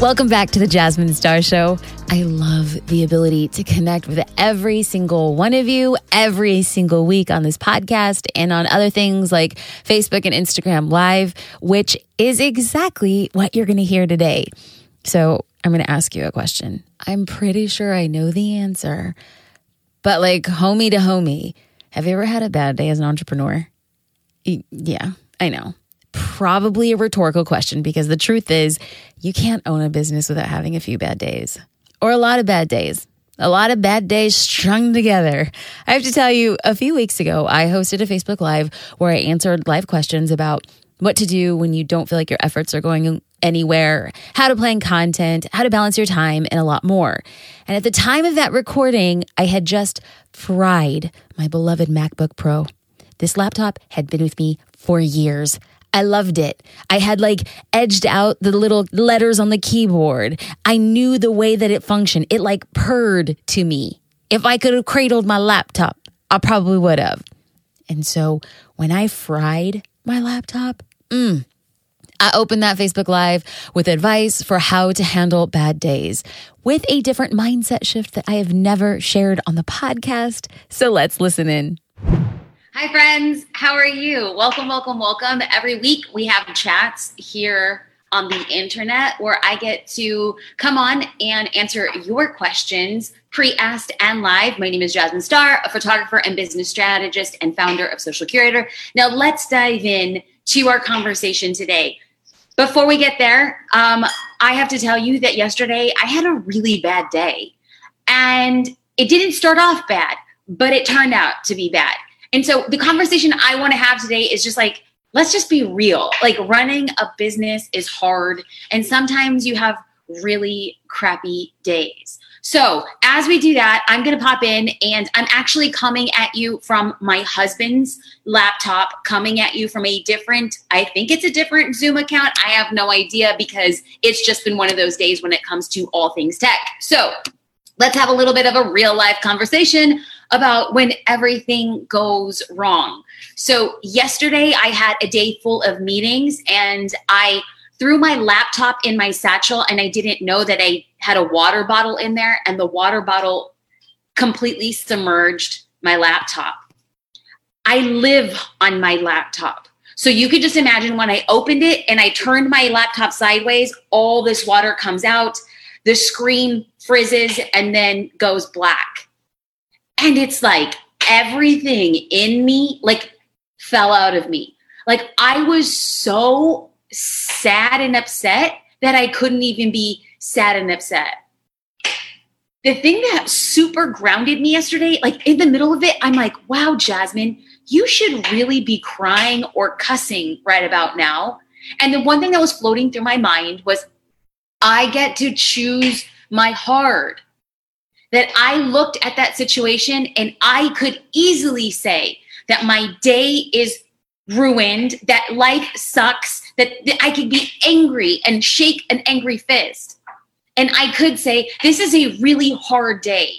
Welcome back to the Jasmine Star Show. I love the ability to connect with every single one of you every single week on this podcast and on other things like Facebook and Instagram Live, which is exactly what you're going to hear today. So I'm going to ask you a question. I'm pretty sure I know the answer, but like homie to homie, have you ever had a bad day as an entrepreneur? Yeah, I know probably a rhetorical question because the truth is, you can't own a business without having a few bad days or a lot of bad days. A lot of bad days strung together. I have to tell you, a few weeks ago, I hosted a Facebook Live where I answered live questions about what to do when you don't feel like your efforts are going anywhere, how to plan content, how to balance your time, and a lot more. And at the time of that recording, I had just fried my beloved MacBook Pro. This laptop had been with me for years. I loved it. I had like edged out the little letters on the keyboard. I knew the way that it functioned. It like purred to me. If I could have cradled my laptop, I probably would have. And so when I fried my laptop, mm, I opened that Facebook Live with advice for how to handle bad days with a different mindset shift that I have never shared on the podcast. So let's listen in. Hi, friends. How are you? Welcome, welcome, welcome. Every week we have chats here on the internet where I get to come on and answer your questions pre asked and live. My name is Jasmine Star, a photographer and business strategist and founder of Social Curator. Now, let's dive in to our conversation today. Before we get there, um, I have to tell you that yesterday I had a really bad day. And it didn't start off bad, but it turned out to be bad. And so the conversation I want to have today is just like, let's just be real. Like running a business is hard. And sometimes you have really crappy days. So, as we do that, I'm going to pop in and I'm actually coming at you from my husband's laptop, coming at you from a different, I think it's a different Zoom account. I have no idea because it's just been one of those days when it comes to all things tech. So, let's have a little bit of a real life conversation about when everything goes wrong. So, yesterday I had a day full of meetings and I threw my laptop in my satchel and I didn't know that I had a water bottle in there and the water bottle completely submerged my laptop. I live on my laptop. So you could just imagine when I opened it and I turned my laptop sideways, all this water comes out, the screen frizzes and then goes black. And it's like everything in me like fell out of me. Like I was so sad and upset that I couldn't even be sad and upset. The thing that super grounded me yesterday, like in the middle of it, I'm like, wow, Jasmine, you should really be crying or cussing right about now. And the one thing that was floating through my mind was, I get to choose my hard that I looked at that situation and I could easily say that my day is ruined, that life sucks, that, that I could be angry and shake an angry fist. And I could say, this is a really hard day.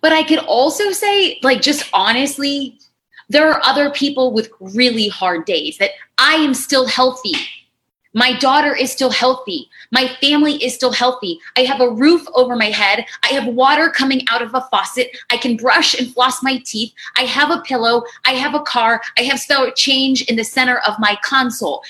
But I could also say, like, just honestly, there are other people with really hard days that I am still healthy. My daughter is still healthy. My family is still healthy. I have a roof over my head. I have water coming out of a faucet. I can brush and floss my teeth. I have a pillow. I have a car. I have spare change in the center of my console.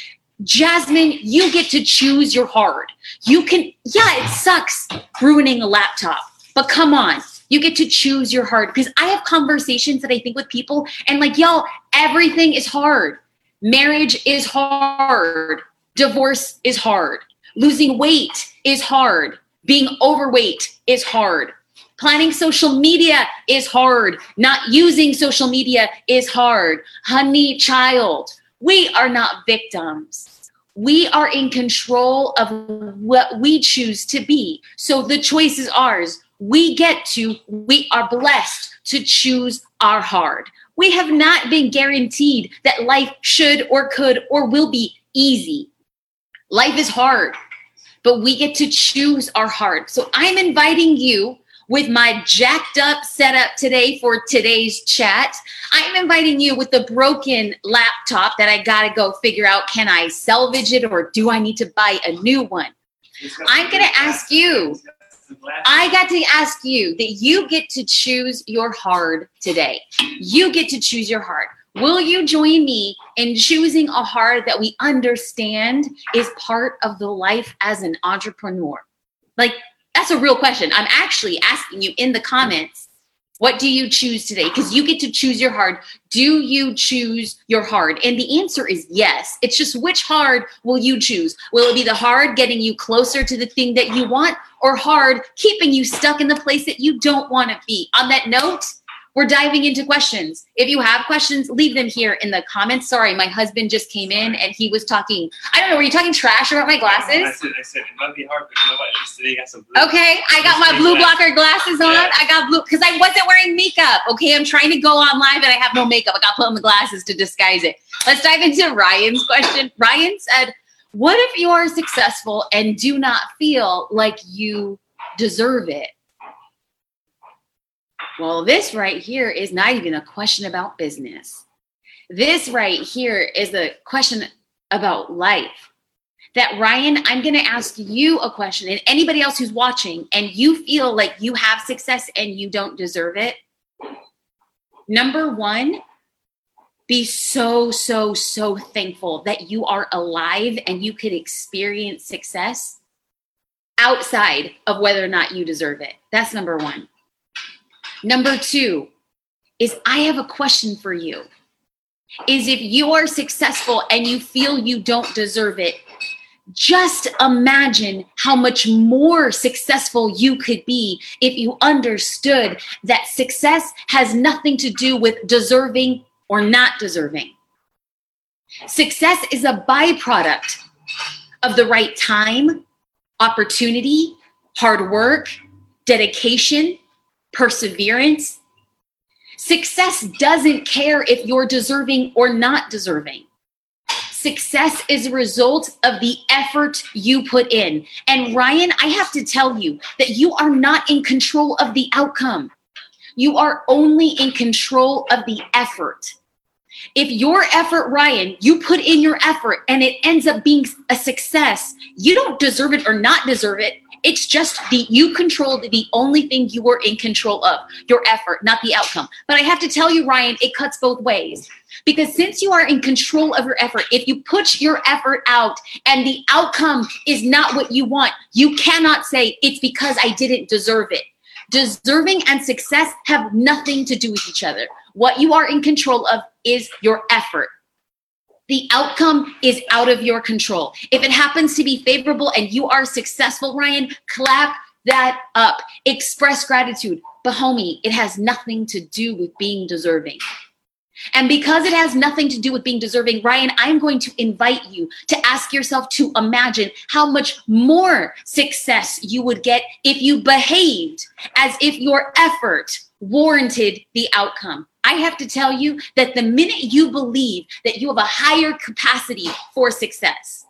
Jasmine, you get to choose your hard. You can, yeah, it sucks ruining a laptop, but come on, you get to choose your hard because I have conversations that I think with people and like, y'all, everything is hard. Marriage is hard. Divorce is hard. Losing weight is hard. Being overweight is hard. Planning social media is hard. Not using social media is hard. Honey, child, we are not victims. We are in control of what we choose to be. So the choice is ours. We get to, we are blessed to choose our hard. We have not been guaranteed that life should or could or will be easy. Life is hard, but we get to choose our heart. So I'm inviting you with my jacked up setup today for today's chat. I'm inviting you with the broken laptop that I got to go figure out can I salvage it or do I need to buy a new one? I'm going to ask you. I got to ask you that you get to choose your hard today. You get to choose your hard. Will you join me in choosing a hard that we understand is part of the life as an entrepreneur? Like, that's a real question. I'm actually asking you in the comments what do you choose today? Because you get to choose your hard. Do you choose your hard? And the answer is yes. It's just which hard will you choose? Will it be the hard getting you closer to the thing that you want, or hard keeping you stuck in the place that you don't want to be? On that note, we're diving into questions. If you have questions, leave them here in the comments. Sorry, my husband just came in and he was talking. I don't know. Were you talking trash about my glasses? I said, I said it might be hard, but you know what? At least today got some. Blue. Okay, I got my blue blocker glasses on. Yeah. I got blue because I wasn't wearing makeup. Okay, I'm trying to go on live and I have no makeup. I got put on the glasses to disguise it. Let's dive into Ryan's question. Ryan said, "What if you are successful and do not feel like you deserve it?" Well, this right here is not even a question about business. This right here is a question about life. That Ryan, I'm going to ask you a question, and anybody else who's watching, and you feel like you have success and you don't deserve it. Number one, be so, so, so thankful that you are alive and you could experience success outside of whether or not you deserve it. That's number one. Number two is I have a question for you. Is if you are successful and you feel you don't deserve it, just imagine how much more successful you could be if you understood that success has nothing to do with deserving or not deserving. Success is a byproduct of the right time, opportunity, hard work, dedication, perseverance. Success doesn't care if you're deserving or not deserving. Success is a result of the effort you put in. And Ryan, I have to tell you that you are not in control of the outcome. You are only in control of the effort. If your effort, Ryan, you put in your effort and it ends up being a success, you don't deserve it or not deserve it. It's just the you controlled the only thing you were in control of, your effort, not the outcome. But I have to tell you, Ryan, it cuts both ways. Because since you are in control of your effort, if you put your effort out and the outcome is not what you want, you cannot say it's because I didn't deserve it. Deserving and success have nothing to do with each other. What you are in control of is your effort the outcome is out of your control. If it happens to be favorable and you are successful, Ryan, clap that up. Express gratitude. But, homie, it has nothing to do with being deserving. And because it has nothing to do with being deserving, Ryan, I'm going to invite you to ask yourself to imagine how much more success you would get if you behaved as if your effort warranted the outcome. I have to tell you that the minute you believe that you have a higher capacity for success,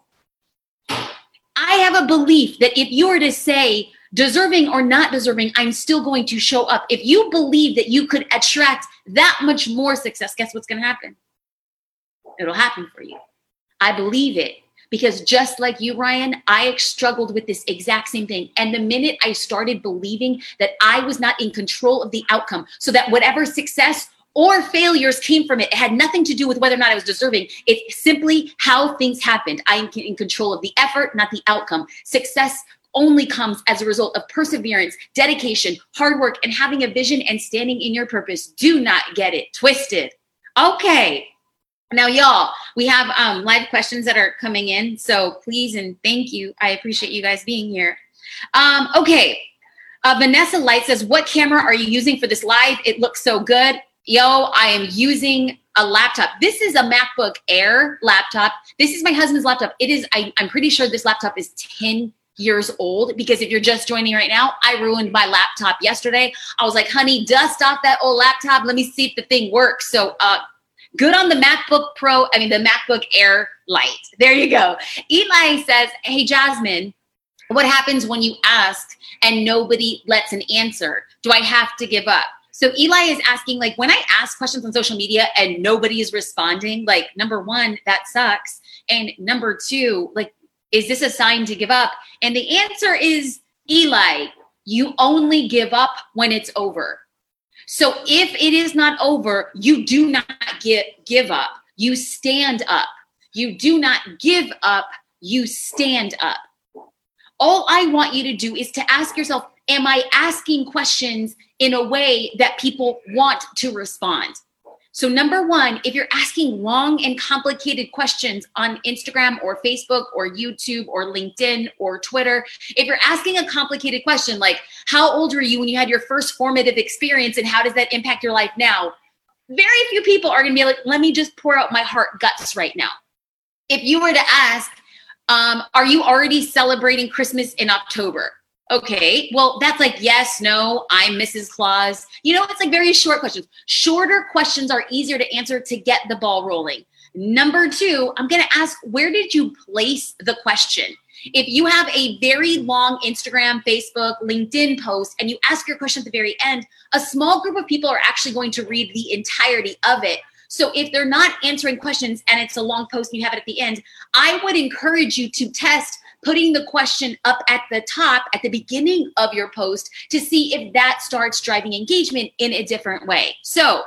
I have a belief that if you were to say, deserving or not deserving, I'm still going to show up. If you believe that you could attract that much more success, guess what's going to happen? It'll happen for you. I believe it because just like you, Ryan, I struggled with this exact same thing. And the minute I started believing that I was not in control of the outcome, so that whatever success or failures came from it, it had nothing to do with whether or not I was deserving. It's simply how things happened. I am in control of the effort, not the outcome. Success only comes as a result of perseverance, dedication, hard work, and having a vision and standing in your purpose. Do not get it twisted. Okay, now, y'all, we have um, live questions that are coming in. So please and thank you. I appreciate you guys being here. Um, okay. Uh, Vanessa Light says, What camera are you using for this live? It looks so good. Yo, I am using a laptop. This is a MacBook Air laptop. This is my husband's laptop. It is, I, I'm pretty sure this laptop is 10 years old because if you're just joining right now, I ruined my laptop yesterday. I was like, honey, dust off that old laptop. Let me see if the thing works. So, uh, Good on the MacBook Pro, I mean, the MacBook Air Lite. There you go. Eli says, Hey, Jasmine, what happens when you ask and nobody lets an answer? Do I have to give up? So Eli is asking, like, when I ask questions on social media and nobody is responding, like, number one, that sucks. And number two, like, Is this a sign to give up? And the answer is Eli, you only give up when it's over. So if it is not over, you do not get give up. You stand up. You do not give up. You stand up. All I want you to do is to ask yourself, am I asking questions in a way that people want to respond? So, number one, if you're asking long and complicated questions on Instagram or Facebook or YouTube or LinkedIn or Twitter, if you're asking a complicated question like, how old were you when you had your first formative experience and how does that impact your life now? Very few people are to be like, let me just pour out my heart guts right now. If you were to ask, um, are you already celebrating Christmas in October? Okay, well, that's like yes, no, I'm Mrs. Claus. You know, it's like very short questions. Shorter questions are easier to answer to get the ball rolling. Number two, I'm going to ask where did you place the question? If you have a very long Instagram, Facebook, LinkedIn post, and you ask your question at the very end, a small group of people are actually going to read the entirety of it. So if they're not answering questions and it's a long post and you have it at the end, I would encourage you to test putting the question up at the top at the beginning of your post to see if that starts driving engagement in a different way. So,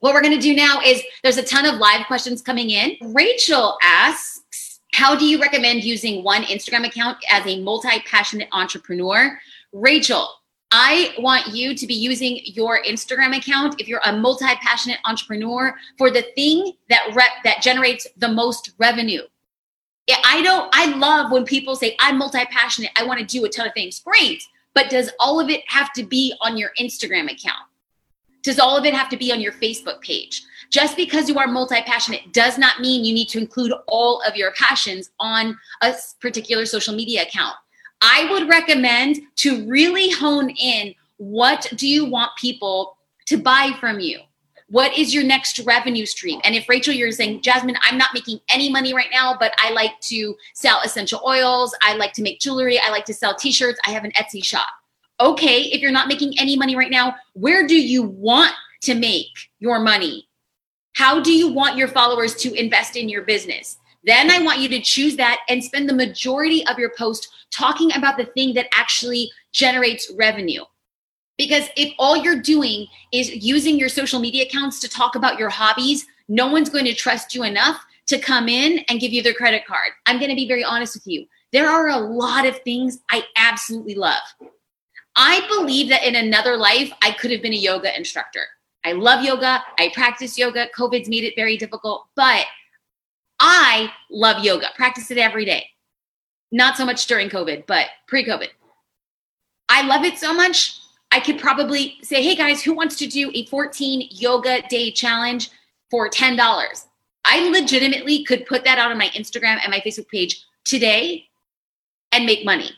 what we're going to do now is there's a ton of live questions coming in. Rachel asks, How do you recommend using one Instagram account as a multi passionate entrepreneur? Rachel, I want you to be using your Instagram account if you're a multi-passionate entrepreneur for the thing that rep, that generates the most revenue. I don't, I love when people say, I'm multi passionate, I want to do a ton of things. Great. But does all of it have to be on your Instagram account? Does all of it have to be on your Facebook page? Just because you are multi passionate does not mean you need to include all of your passions on a particular social media account. I would recommend to really hone in what do you want people to buy from you? What is your next revenue stream? And if Rachel, you're saying, Jasmine, I'm not making any money right now, but I like to sell essential oils, I like to make jewelry, I like to sell t shirts, I have an Etsy shop. Okay, if you're not making any money right now, where do you want to make your money? How do you want your followers to invest in your business? Then I want you to choose that and spend the majority of your post talking about the thing that actually generates revenue. Because if all you're doing is using your social media accounts to talk about your hobbies, no one's going to trust you enough to come in and give you their credit card. I'm going to be very honest with you. There are a lot of things I absolutely love. I believe that in another life, I could have been a yoga instructor. I love yoga. I practice yoga. COVID's made it very difficult, but I love yoga, practice it every day. Not so much during COVID, but pre COVID. I love it so much I could probably say, hey guys, who wants to do a 14 yoga day challenge for $10? I legitimately could put that out on my Instagram and my Facebook page today and make money.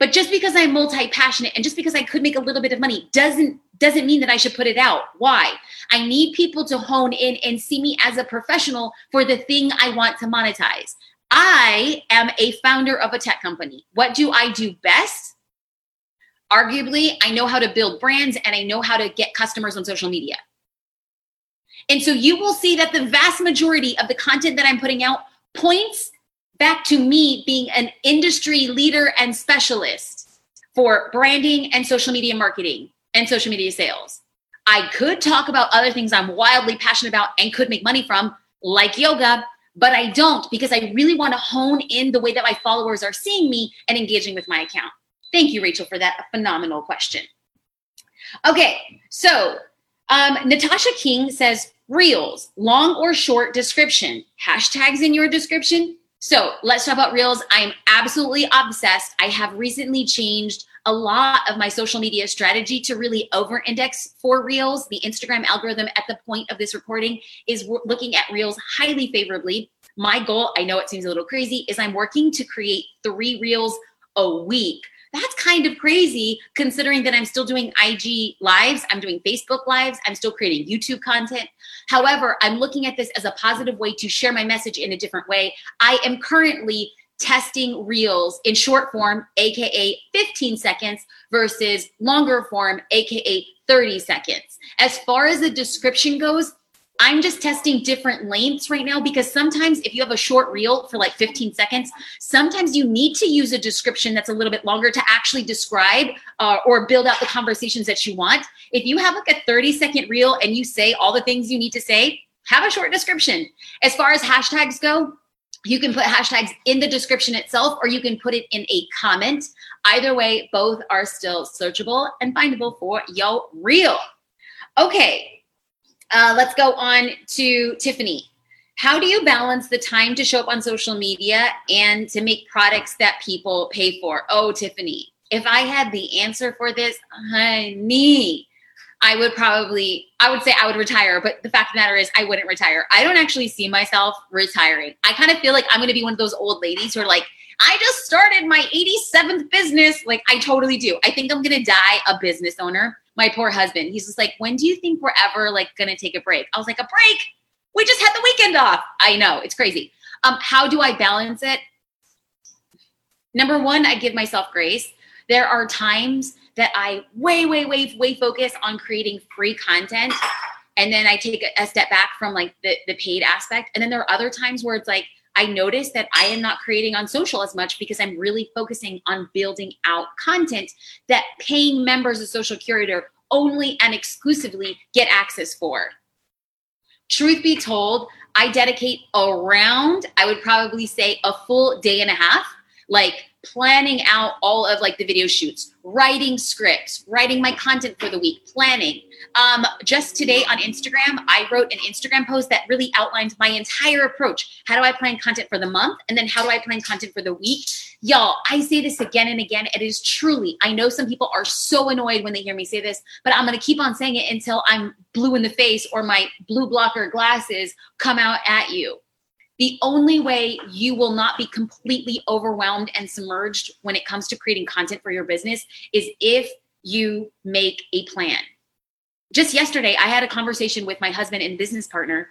But just because I'm multi-passionate and just because I could make a little bit of money doesn't doesn't mean that I should put it out. Why? I need people to hone in and see me as a professional for the thing I want to monetize. I am a founder of a tech company. What do I do best? Arguably, I know how to build brands and I know how to get customers on social media. And so you will see that the vast majority of the content that I'm putting out points back to me being an industry leader and specialist for branding and social media marketing and social media sales. I could talk about other things I'm wildly passionate about and could make money from, like yoga, but I don't because I really want to hone in the way that my followers are seeing me and engaging with my account. Thank you, Rachel, for that phenomenal question. Okay, so um, Natasha King says Reels, long or short description, hashtags in your description. So let's talk about Reels. I'm absolutely obsessed. I have recently changed a lot of my social media strategy to really over index for Reels. The Instagram algorithm at the point of this recording is looking at Reels highly favorably. My goal, I know it seems a little crazy, is I'm working to create three Reels a week that's kind of crazy considering that I'm still doing IG lives, I'm doing Facebook lives, I'm still creating YouTube content. However, I'm looking at this as a positive way to share my message in a different way. I am currently testing reels in short form, aka 15 seconds, versus longer form, aka 30 seconds. As far as the description goes, I'm just testing different lengths right now because sometimes if you have a short reel for like 15 seconds, sometimes you need to use a description that's a little bit longer to actually describe uh, or build out the conversations that you want. If you have like a 30 second reel and you say all the things you need to say, have a short description. As far as hashtags go, you can put hashtags in the description itself or you can put it in a comment. Either way, both are still searchable and findable for your reel. Okay, uh, let's go on to Tiffany. How do you balance the time to show up on social media and to make products that people pay for? Oh, Tiffany, if I had the answer for this, honey, I would probably, I would say I would retire, but the fact of the matter is I wouldn't retire. I don't actually see myself retiring. I kind of feel like I'm going to be one of those old ladies who are like, I just started my 87th business. Like I totally do. I think I'm going to die a business owner. My poor husband, he's just like, when do you think we're ever like going to take a break? I was like, a break? We just had the weekend off. I know it's crazy. Um, how do I balance it? Number one, I give myself grace. There are times that I way, way, way, way focus on creating free content. And then I take a step back from like the, the paid aspect. And then there are other times where it's like, I notice that I am not creating on social as much because I'm really focusing on building out content that paying members of Social Curator only and exclusively get access for. Truth be told, I dedicate around, I would probably say a full day and a half, like planning out all of like the video shoots, writing scripts, writing my content for the week, planning. Um, just today on Instagram, I wrote an Instagram post that really outlined my entire approach. How do I plan content for the month? And then how do I plan content for the week? Y'all, I say this again and again. It is truly, I know some people are so annoyed when they hear me say this, but I'm going to keep on saying it until I'm blue in the face or my blue blocker glasses come out at you the only way you will not be completely overwhelmed and submerged when it comes to creating content for your business is if you make a plan. Just yesterday, I had a conversation with my husband and business partner.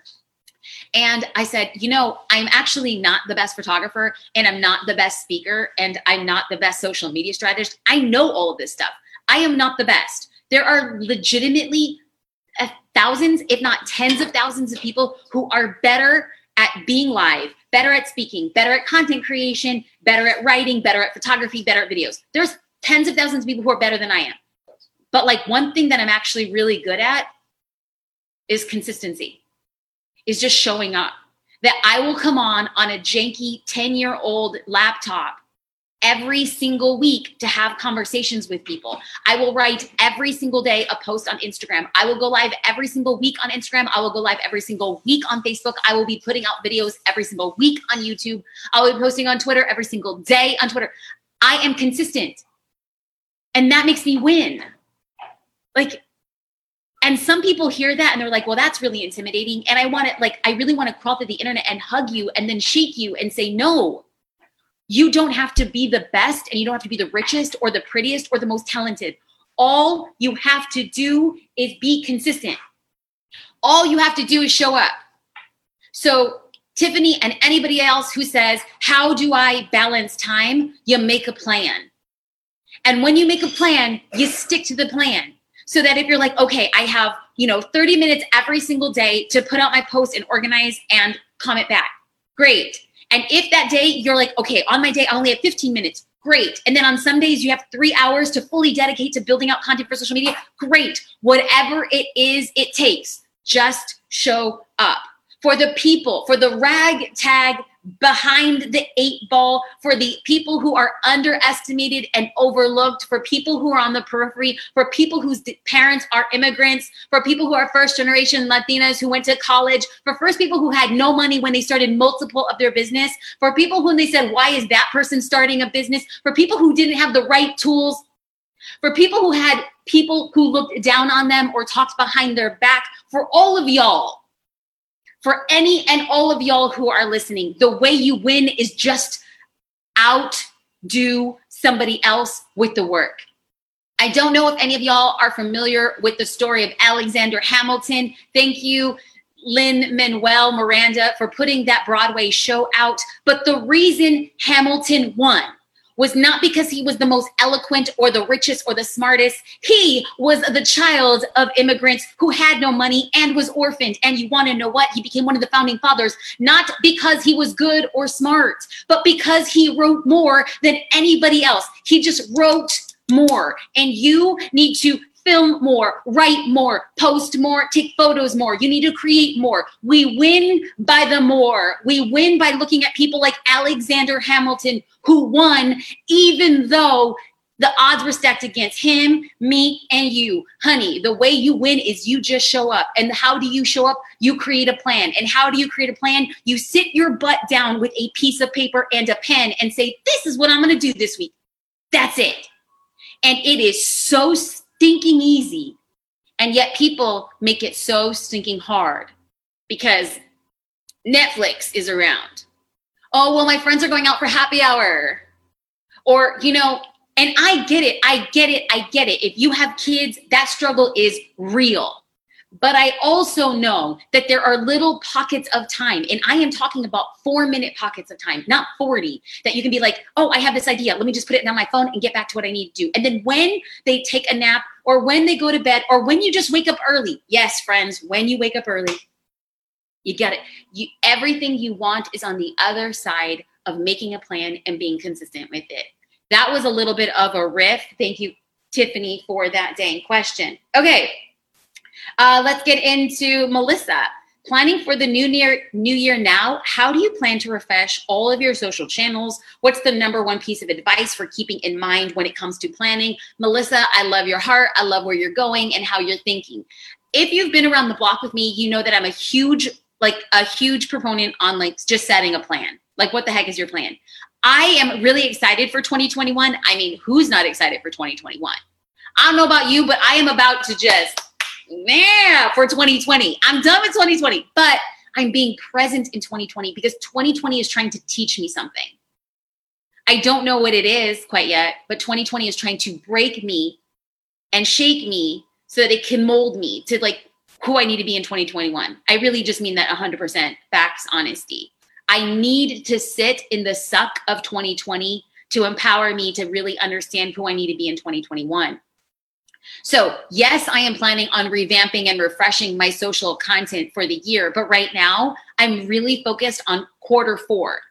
And I said, you know, I'm actually not the best photographer and I'm not the best speaker and I'm not the best social media strategist. I know all of this stuff. I am not the best. There are legitimately uh, thousands, if not tens of thousands of people who are better at being live, better at speaking, better at content creation, better at writing, better at photography, better at videos. There's tens of thousands of people who are better than I am. But like one thing that I'm actually really good at is consistency, is just showing up. That I will come on on a janky 10 year old laptop every single week to have conversations with people. I will write every single day a post on Instagram. I will go live every single week on Instagram. I will go live every single week on Facebook. I will be putting out videos every single week on YouTube. I will be posting on Twitter every single day on Twitter. I am consistent. And that makes me win. Like, and some people hear that and they're like, well, that's really intimidating. And I want to, like, I really want to crawl through the internet and hug you and then shake you and say, no, you don't have to be the best and you don't have to be the richest or the prettiest or the most talented. All you have to do is be consistent. All you have to do is show up. So, Tiffany and anybody else who says, How do I balance time? You make a plan. And when you make a plan, you stick to the plan. So that if you're like, okay, I have, you know, 30 minutes every single day to put out my post and organize and comment back. Great. And if that day you're like, okay, on my day, I only have 15 minutes, great. And then on some days you have three hours to fully dedicate to building out content for social media, great. Whatever it is it takes, just show up for the people, for the ragtag behind the eight ball for the people who are underestimated and overlooked, for people who are on the periphery, for people whose parents are immigrants, for people who are first generation Latinas who went to college, for first people who had no money when they started multiple of their business, for people who they said, why is that person starting a business? For people who didn't have the right tools, for people who had people who looked down on them or talked behind their back, for all of y'all for any and all of y'all who are listening, the way you win is just outdo somebody else with the work. I don't know if any of y'all are familiar with the story of Alexander Hamilton. Thank you, Lin-Manuel Miranda, for putting that Broadway show out. But the reason Hamilton won was not because he was the most eloquent or the richest or the smartest. He was the child of immigrants who had no money and was orphaned. And you want to know what? He became one of the founding fathers, not because he was good or smart, but because he wrote more than anybody else. He just wrote more. And you need to film more, write more, post more, take photos more. You need to create more. We win by the more. We win by looking at people like Alexander Hamilton, who won, even though the odds were stacked against him, me, and you. Honey, the way you win is you just show up. And how do you show up? You create a plan. And how do you create a plan? You sit your butt down with a piece of paper and a pen and say, This is what I'm going to do this week. That's it. And it is so stinking easy. And yet people make it so stinking hard because Netflix is around. Oh, well, my friends are going out for happy hour. Or, you know, and I get it. I get it. I get it. If you have kids, that struggle is real. But I also know that there are little pockets of time, and I am talking about four minute pockets of time, not 40, that you can be like, oh, I have this idea. Let me just put it on my phone and get back to what I need to do. And then when they take a nap, or when they go to bed, or when you just wake up early, yes, friends, when you wake up early, you get it. You, everything you want is on the other side of making a plan and being consistent with it. That was a little bit of a riff. Thank you, Tiffany, for that dang question. Okay, uh, let's get into Melissa. Planning for the new year, new year now, how do you plan to refresh all of your social channels? What's the number one piece of advice for keeping in mind when it comes to planning? Melissa, I love your heart. I love where you're going and how you're thinking. If you've been around the block with me, you know that I'm a huge, like a huge proponent on like just setting a plan. Like, what the heck is your plan? I am really excited for 2021. I mean, who's not excited for 2021? I don't know about you, but I am about to just yeah, for 2020. I'm done with 2020, but I'm being present in 2020 because 2020 is trying to teach me something. I don't know what it is quite yet, but 2020 is trying to break me and shake me so that it can mold me to like who I need to be in 2021. I really just mean that 100% facts, honesty. I need to sit in the suck of 2020 to empower me to really understand who I need to be in 2021. So, yes, I am planning on revamping and refreshing my social content for the year, but right now I'm really focused on quarter four.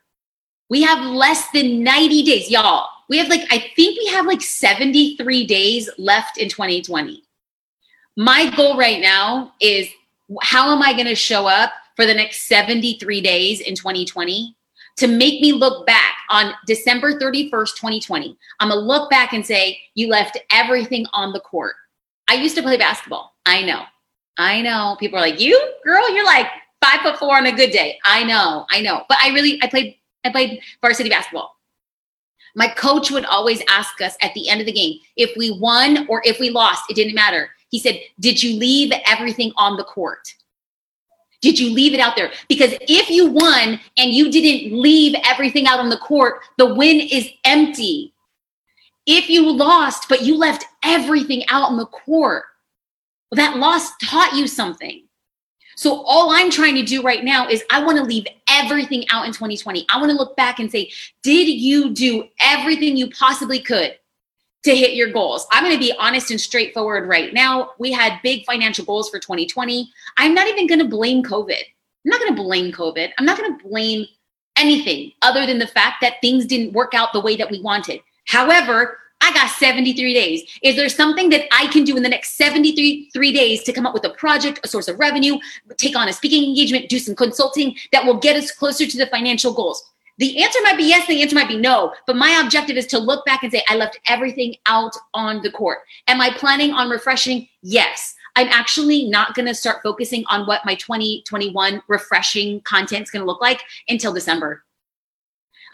We have less than 90 days, y'all. We have like, I think we have like 73 days left in 2020. My goal right now is how am I going to show up for the next 73 days in 2020 to make me look back on December 31st, 2020. I'm going to look back and say, you left everything on the court. I used to play basketball. I know. I know. People are like, you, girl, you're like five foot four on a good day. I know. I know. But I really, I played, I played varsity basketball. My coach would always ask us at the end of the game if we won or if we lost, it didn't matter. He said, Did you leave everything on the court? Did you leave it out there? Because if you won and you didn't leave everything out on the court, the win is empty. If you lost, but you left everything out on the court, well, that loss taught you something. So all I'm trying to do right now is I want to leave everything out in 2020. I want to look back and say, did you do everything you possibly could to hit your goals. I'm going to be honest and straightforward right now. We had big financial goals for 2020. I'm not even going to blame COVID. I'm not going to blame COVID. I'm not going to blame anything other than the fact that things didn't work out the way that we wanted. However, I got 73 days. Is there something that I can do in the next 73 three days to come up with a project, a source of revenue, take on a speaking engagement, do some consulting that will get us closer to the financial goals? The answer might be yes, the answer might be no. But my objective is to look back and say, I left everything out on the court. Am I planning on refreshing? Yes. I'm actually not going to start focusing on what my 2021 refreshing content is going to look like until December.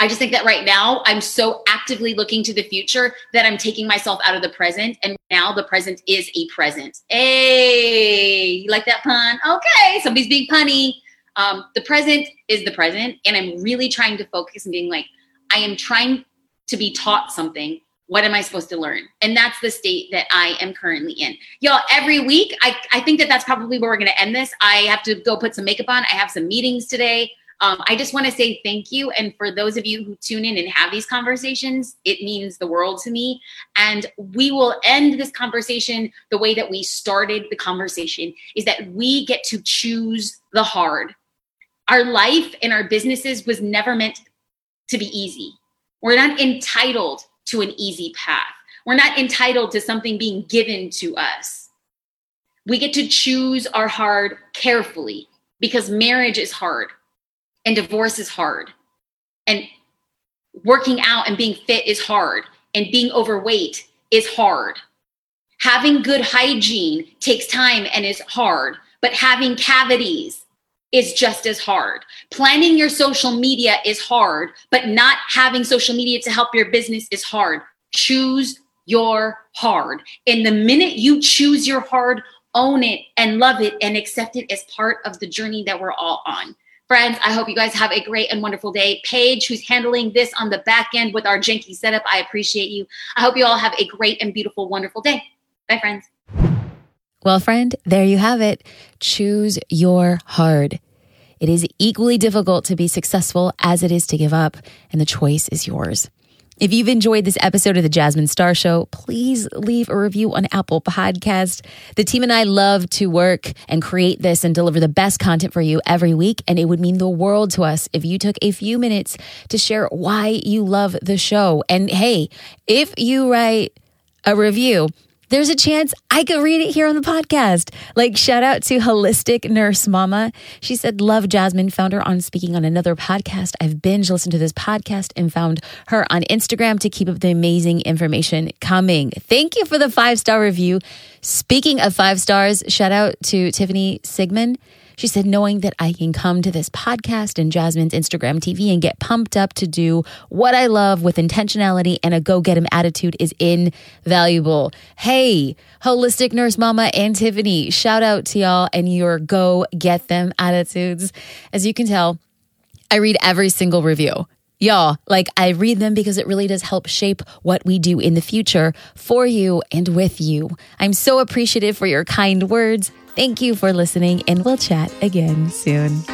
I just think that right now I'm so actively looking to the future that I'm taking myself out of the present. And now the present is a present. Hey, you like that pun? Okay, somebody's being punny. Um, the present is the present, and I'm really trying to focus and being like, I am trying to be taught something. What am I supposed to learn? And that's the state that I am currently in. Y'all, every week, I, I think that that's probably where we're going to end this. I have to go put some makeup on. I have some meetings today. um, I just want to say thank you. And for those of you who tune in and have these conversations, it means the world to me. And we will end this conversation the way that we started the conversation is that we get to choose the hard. Our life and our businesses was never meant to be easy. We're not entitled to an easy path. We're not entitled to something being given to us. We get to choose our hard carefully because marriage is hard and divorce is hard and working out and being fit is hard and being overweight is hard having good hygiene takes time and is hard but having cavities is just as hard planning your social media is hard but not having social media to help your business is hard choose your hard and the minute you choose your hard own it and love it and accept it as part of the journey that we're all on Friends, I hope you guys have a great and wonderful day. Paige, who's handling this on the back end with our janky setup, I appreciate you. I hope you all have a great and beautiful, wonderful day. Bye, friends. Well, friend, there you have it. Choose your hard. It is equally difficult to be successful as it is to give up, and the choice is yours. If you've enjoyed this episode of the Jasmine Star Show, please leave a review on Apple Podcast. The team and I love to work and create this and deliver the best content for you every week. And it would mean the world to us if you took a few minutes to share why you love the show. And hey, if you write a review, there's a chance I could read it here on the podcast. Like, shout out to Holistic Nurse Mama. She said, Love Jasmine, found her on speaking on another podcast. I've binge listened to this podcast and found her on Instagram to keep up the amazing information coming. Thank you for the five star review. Speaking of five stars, shout out to Tiffany Sigmund. She said, knowing that I can come to this podcast and Jasmine's Instagram TV and get pumped up to do what I love with intentionality and a go get 'em attitude is invaluable. Hey, holistic nurse mama and Tiffany, shout out to y'all and your go get them attitudes. As you can tell, I read every single review. Y'all, like I read them because it really does help shape what we do in the future for you and with you. I'm so appreciative for your kind words. Thank you for listening, and we'll chat again soon.